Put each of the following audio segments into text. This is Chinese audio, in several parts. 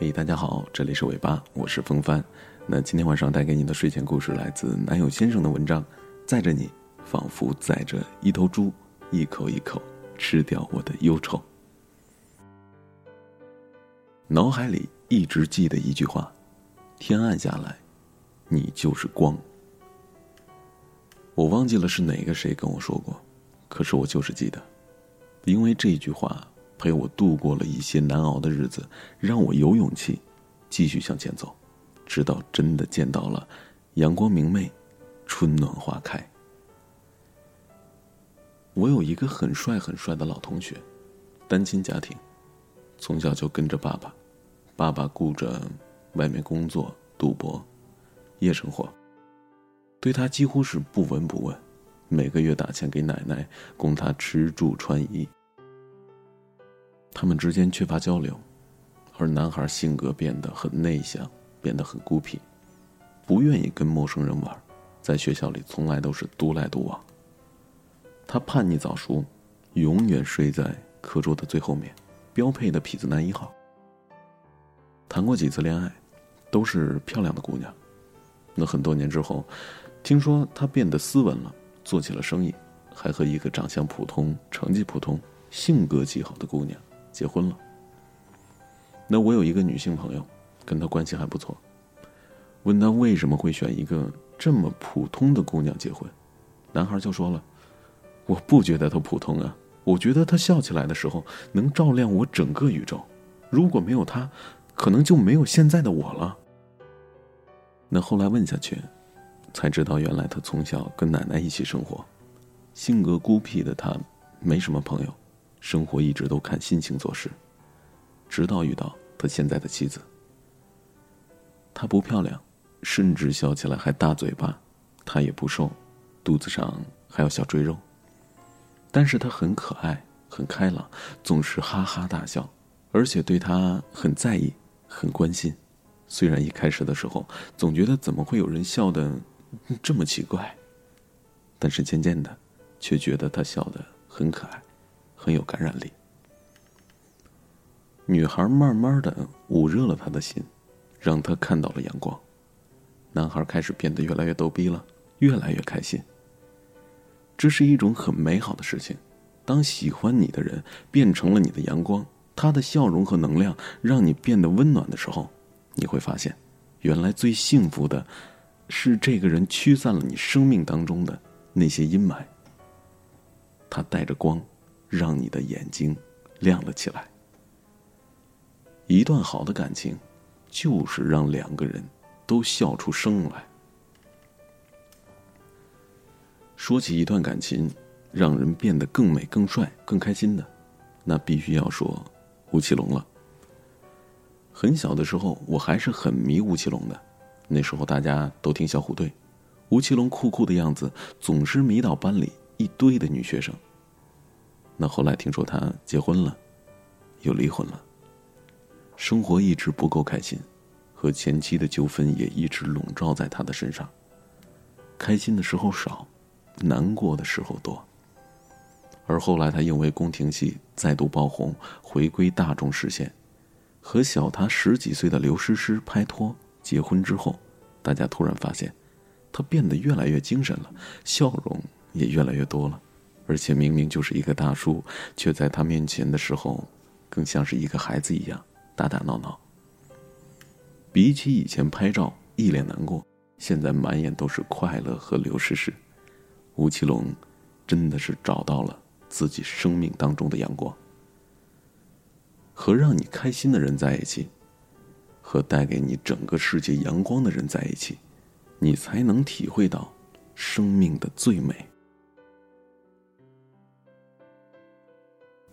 嘿，大家好，这里是尾巴，我是风帆。那今天晚上带给你的睡前故事来自男友先生的文章，载着你，仿佛载着一头猪，一口一口吃掉我的忧愁。脑海里一直记得一句话：天暗下来，你就是光。我忘记了是哪个谁跟我说过，可是我就是记得，因为这句话。陪我度过了一些难熬的日子，让我有勇气继续向前走，直到真的见到了阳光明媚，春暖花开。我有一个很帅很帅的老同学，单亲家庭，从小就跟着爸爸，爸爸顾着外面工作、赌博、夜生活，对他几乎是不闻不问，每个月打钱给奶奶供他吃住穿衣。他们之间缺乏交流，而男孩性格变得很内向，变得很孤僻，不愿意跟陌生人玩，在学校里从来都是独来独往。他叛逆早熟，永远睡在课桌的最后面，标配的痞子男一号。谈过几次恋爱，都是漂亮的姑娘。那很多年之后，听说他变得斯文了，做起了生意，还和一个长相普通、成绩普通、性格极好的姑娘。结婚了。那我有一个女性朋友，跟她关系还不错。问她为什么会选一个这么普通的姑娘结婚，男孩就说了：“我不觉得她普通啊，我觉得她笑起来的时候能照亮我整个宇宙。如果没有她，可能就没有现在的我了。”那后来问下去，才知道原来她从小跟奶奶一起生活，性格孤僻的她没什么朋友。生活一直都看心情做事，直到遇到他现在的妻子。她不漂亮，甚至笑起来还大嘴巴，她也不瘦，肚子上还有小赘肉。但是她很可爱，很开朗，总是哈哈大笑，而且对他很在意，很关心。虽然一开始的时候总觉得怎么会有人笑得这么奇怪，但是渐渐的，却觉得他笑得很可爱。很有感染力。女孩慢慢的捂热了他的心，让他看到了阳光。男孩开始变得越来越逗逼了，越来越开心。这是一种很美好的事情。当喜欢你的人变成了你的阳光，他的笑容和能量让你变得温暖的时候，你会发现，原来最幸福的，是这个人驱散了你生命当中的那些阴霾。他带着光。让你的眼睛亮了起来。一段好的感情，就是让两个人都笑出声来。说起一段感情，让人变得更美、更帅、更开心的，那必须要说吴奇隆了。很小的时候，我还是很迷吴奇隆的。那时候大家都听小虎队，吴奇隆酷酷的样子，总是迷倒班里一堆的女学生。那后来听说他结婚了，又离婚了。生活一直不够开心，和前妻的纠纷也一直笼罩在他的身上。开心的时候少，难过的时候多。而后来他因为宫廷戏再度爆红，回归大众视线，和小他十几岁的刘诗诗拍拖结婚之后，大家突然发现，他变得越来越精神了，笑容也越来越多了。而且明明就是一个大叔，却在他面前的时候，更像是一个孩子一样打打闹闹。比起以前拍照一脸难过，现在满眼都是快乐和刘诗诗。吴奇隆真的是找到了自己生命当中的阳光。和让你开心的人在一起，和带给你整个世界阳光的人在一起，你才能体会到生命的最美。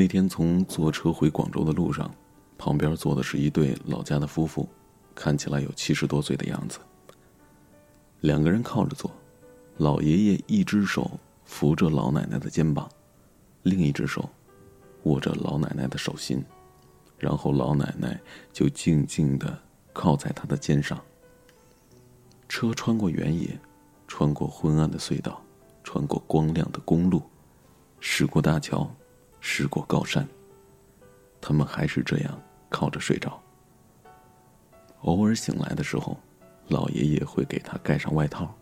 那天从坐车回广州的路上，旁边坐的是一对老家的夫妇，看起来有七十多岁的样子。两个人靠着坐，老爷爷一只手扶着老奶奶的肩膀，另一只手握着老奶奶的手心，然后老奶奶就静静的靠在他的肩上。车穿过原野，穿过昏暗的隧道，穿过光亮的公路，驶过大桥。驶过高山，他们还是这样靠着睡着。偶尔醒来的时候，老爷爷会给他盖上外套。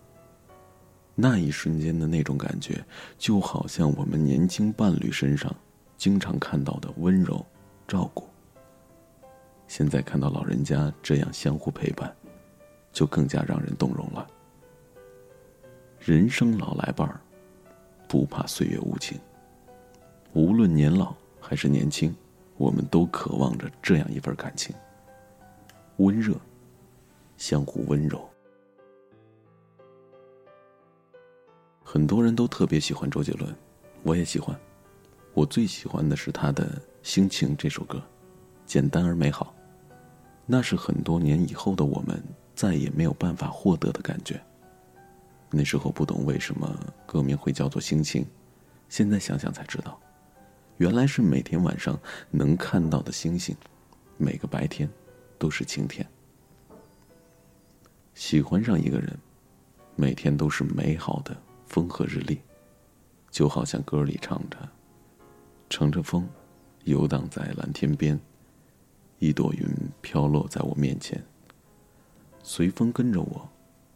那一瞬间的那种感觉，就好像我们年轻伴侣身上经常看到的温柔、照顾。现在看到老人家这样相互陪伴，就更加让人动容了。人生老来伴儿，不怕岁月无情。无论年老还是年轻，我们都渴望着这样一份感情：温热，相互温柔。很多人都特别喜欢周杰伦，我也喜欢。我最喜欢的是他的《心情》这首歌，简单而美好。那是很多年以后的我们再也没有办法获得的感觉。那时候不懂为什么歌名会叫做《心情》，现在想想才知道，原来是每天晚上能看到的星星，每个白天都是晴天。喜欢上一个人，每天都是美好的。风和日丽，就好像歌里唱着：“乘着风，游荡在蓝天边，一朵云飘落在我面前。随风跟着我，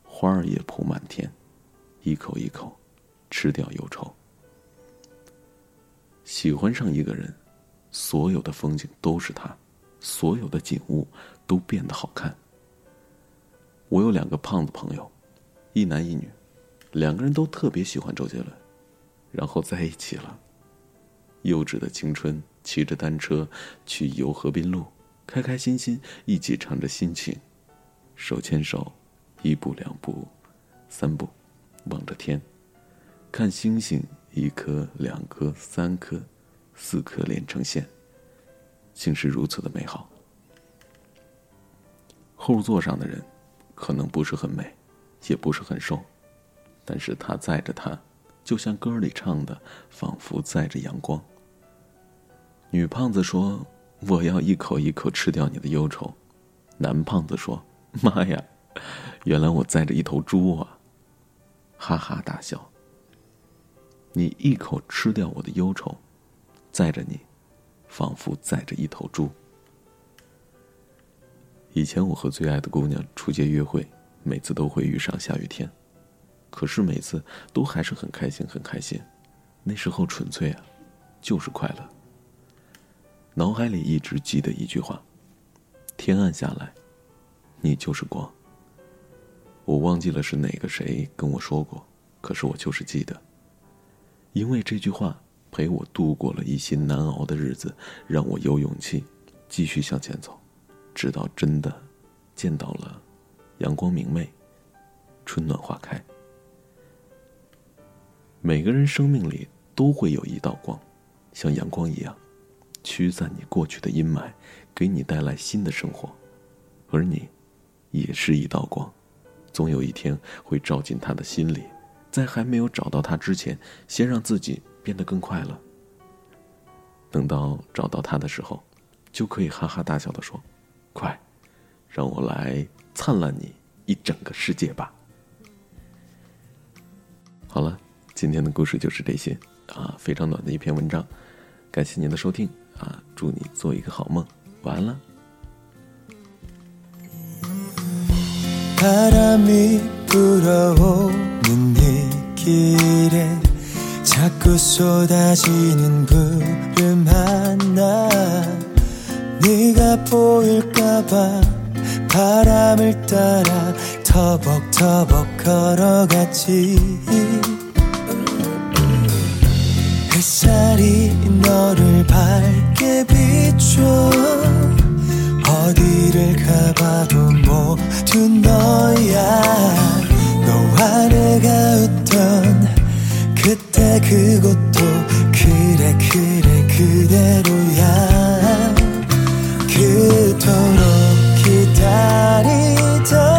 花儿也铺满天，一口一口吃掉忧愁。”喜欢上一个人，所有的风景都是他，所有的景物都变得好看。我有两个胖子朋友，一男一女。两个人都特别喜欢周杰伦，然后在一起了。幼稚的青春，骑着单车去游河滨路，开开心心一起唱着心情，手牵手，一步两步，三步，望着天，看星星，一颗两颗三颗，四颗连成线，竟是如此的美好。后座上的人，可能不是很美，也不是很瘦。但是他载着她，就像歌里唱的，仿佛载着阳光。女胖子说：“我要一口一口吃掉你的忧愁。”男胖子说：“妈呀，原来我载着一头猪啊！”哈哈大笑。你一口吃掉我的忧愁，载着你，仿佛载着一头猪。以前我和最爱的姑娘出街约会，每次都会遇上下雨天。可是每次都还是很开心，很开心。那时候纯粹啊，就是快乐。脑海里一直记得一句话：“天暗下来，你就是光。”我忘记了是哪个谁跟我说过，可是我就是记得。因为这句话陪我度过了一些难熬的日子，让我有勇气继续向前走，直到真的见到了阳光明媚，春暖花开。每个人生命里都会有一道光，像阳光一样，驱散你过去的阴霾，给你带来新的生活。而你，也是一道光，总有一天会照进他的心里。在还没有找到他之前，先让自己变得更快乐。等到找到他的时候，就可以哈哈大笑的说：“快，让我来灿烂你一整个世界吧。”好了。今天的故事就是这些啊，非常暖的一篇文章，感谢您的收听啊，祝你做一个好梦，晚安了。 길에 자꾸 쏟아지는 불을 만나 네가 보일까봐 바람을 따라 터벅터벅 걸어갔지. 햇살이 너를 밝게 비춰 어디를 가봐도 모두 너야. 너와 내가 웃던 그때 그곳도 그래 그래 그대로야. 그토록 기다리던